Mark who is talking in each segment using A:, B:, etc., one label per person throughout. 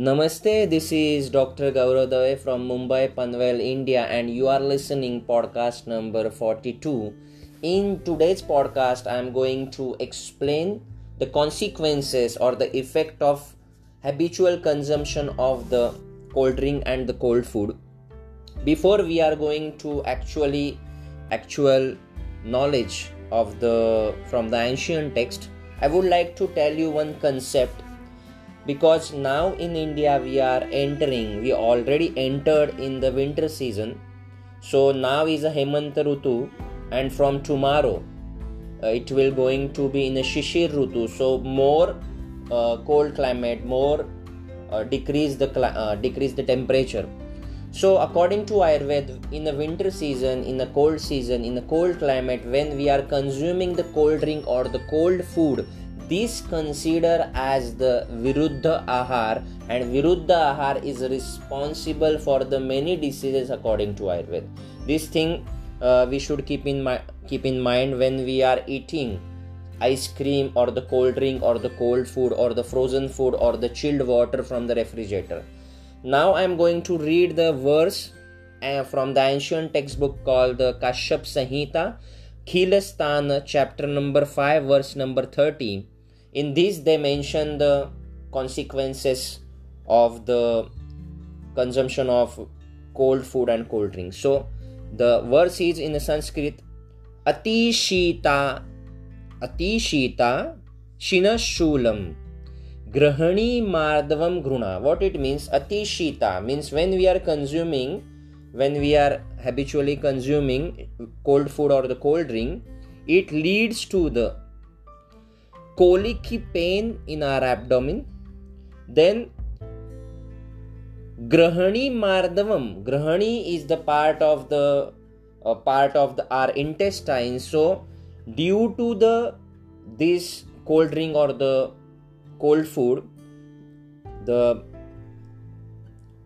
A: Namaste, this is Dr. Gaurav Dave from Mumbai, Panvel, India, and you are listening podcast number 42. In today's podcast, I am going to explain the consequences or the effect of habitual consumption of the cold drink and the cold food. Before we are going to actually actual knowledge of the from the ancient text, I would like to tell you one concept because now in India we are entering, we already entered in the winter season. So now is a Hemanta Rutu, and from tomorrow uh, it will going to be in a Shishir Rutu. So more uh, cold climate, more uh, decrease the cl- uh, decrease the temperature. So according to Ayurveda, in the winter season, in the cold season, in the cold climate, when we are consuming the cold drink or the cold food, this consider as the viruddha ahar and viruddha ahar is responsible for the many diseases according to ayurveda. This thing uh, we should keep in mind keep in mind when we are eating ice cream or the cold drink or the cold food or the frozen food or the chilled water from the refrigerator. Now i am going to read the verse uh, from the ancient textbook called the kashyap samhita khilastana chapter number 5 verse number 30 in this they mention the consequences of the consumption of cold food and cold drinks so the verse is in the sanskrit atishita atishita shinashulam grahani mardavam gruna. What it means? Atishita means when we are consuming when we are habitually consuming cold food or the cold drink it leads to the colicky pain in our abdomen. Then grahani mardavam. Grahani is the part of the uh, part of the our intestine. So due to the this cold drink or the cold food, the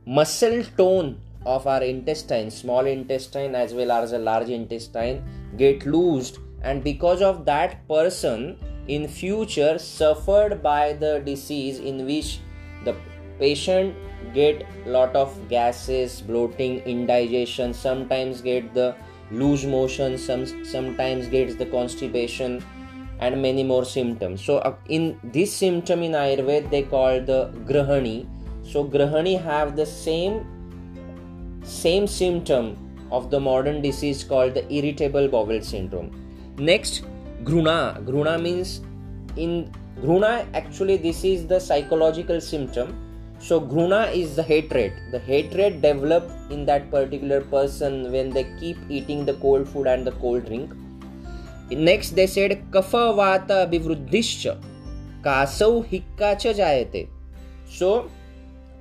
A: muscle tone of our intestine, small intestine as well as a large intestine, get loosed, and because of that person in future suffered by the disease in which the patient get lot of gases bloating indigestion sometimes get the loose motion some sometimes gets the constipation and many more symptoms. So uh, in this symptom in ayurveda they call the grahani. So grahani have the same same symptom of the modern disease called the irritable bowel syndrome. Next gruna gruna means in gruna actually this is the psychological symptom so gruna is the hatred the hatred developed in that particular person when they keep eating the cold food and the cold drink next they said kapha vata abhivruddhischa hikka cha jayate so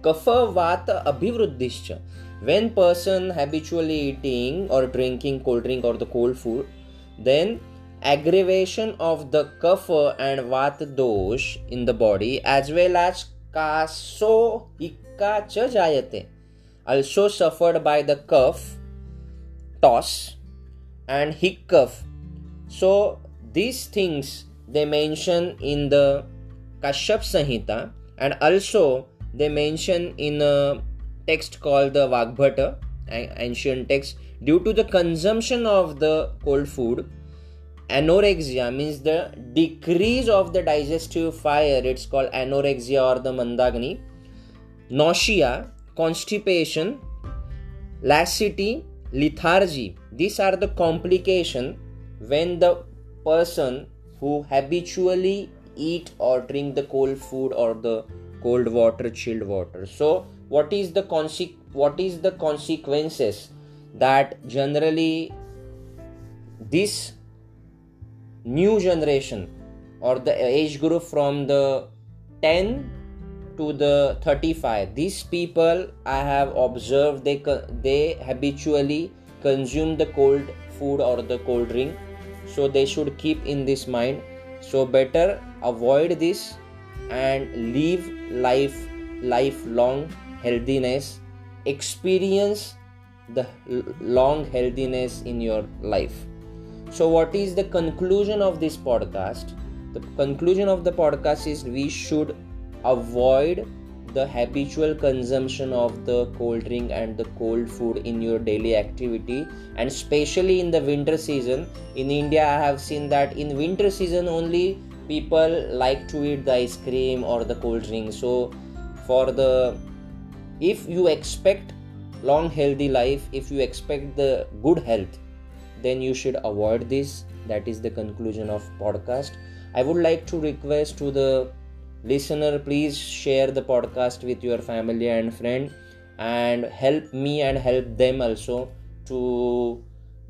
A: kapha vata abhivruddhischa when person habitually eating or drinking cold drink or the cold food then aggravation of the kapha and vata dosh in the body as well as kaso hikka cha jayate also suffered by the cough toss and hiccup. So these things they mention in the kashyap samhita and also they mention in a text called the vagbhata ancient text due to the consumption of the cold food anorexia means the decrease of the digestive fire it's called anorexia or the mandagni nausea constipation lassity lethargy. These are the complication when the person who habitually eat or drink the cold food or the cold water chilled water. So what is the conse- what is the consequences that generally this new generation or the age group from the 10 to the 35 these people i have observed they they habitually consume the cold food or the cold drink so they should keep in this mind. So better avoid this and live life lifelong healthiness. Experience the long healthiness in your life so, what is the conclusion of this podcast? The conclusion of the podcast is we should avoid the habitual consumption of the cold drink and the cold food in your daily activity and especially in the winter season in india i have seen that in winter season only people like to eat the ice cream or the cold drink so for the if you expect long healthy life if you expect the good health then you should avoid this. That is the conclusion of podcast. I would like to request to the listener please share the podcast with your family and friend and help me and help them also to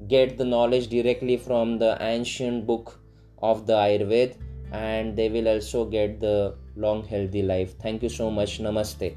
A: get the knowledge directly from the ancient book of the ayurveda and they will also get the long healthy life. Thank you so much. Namaste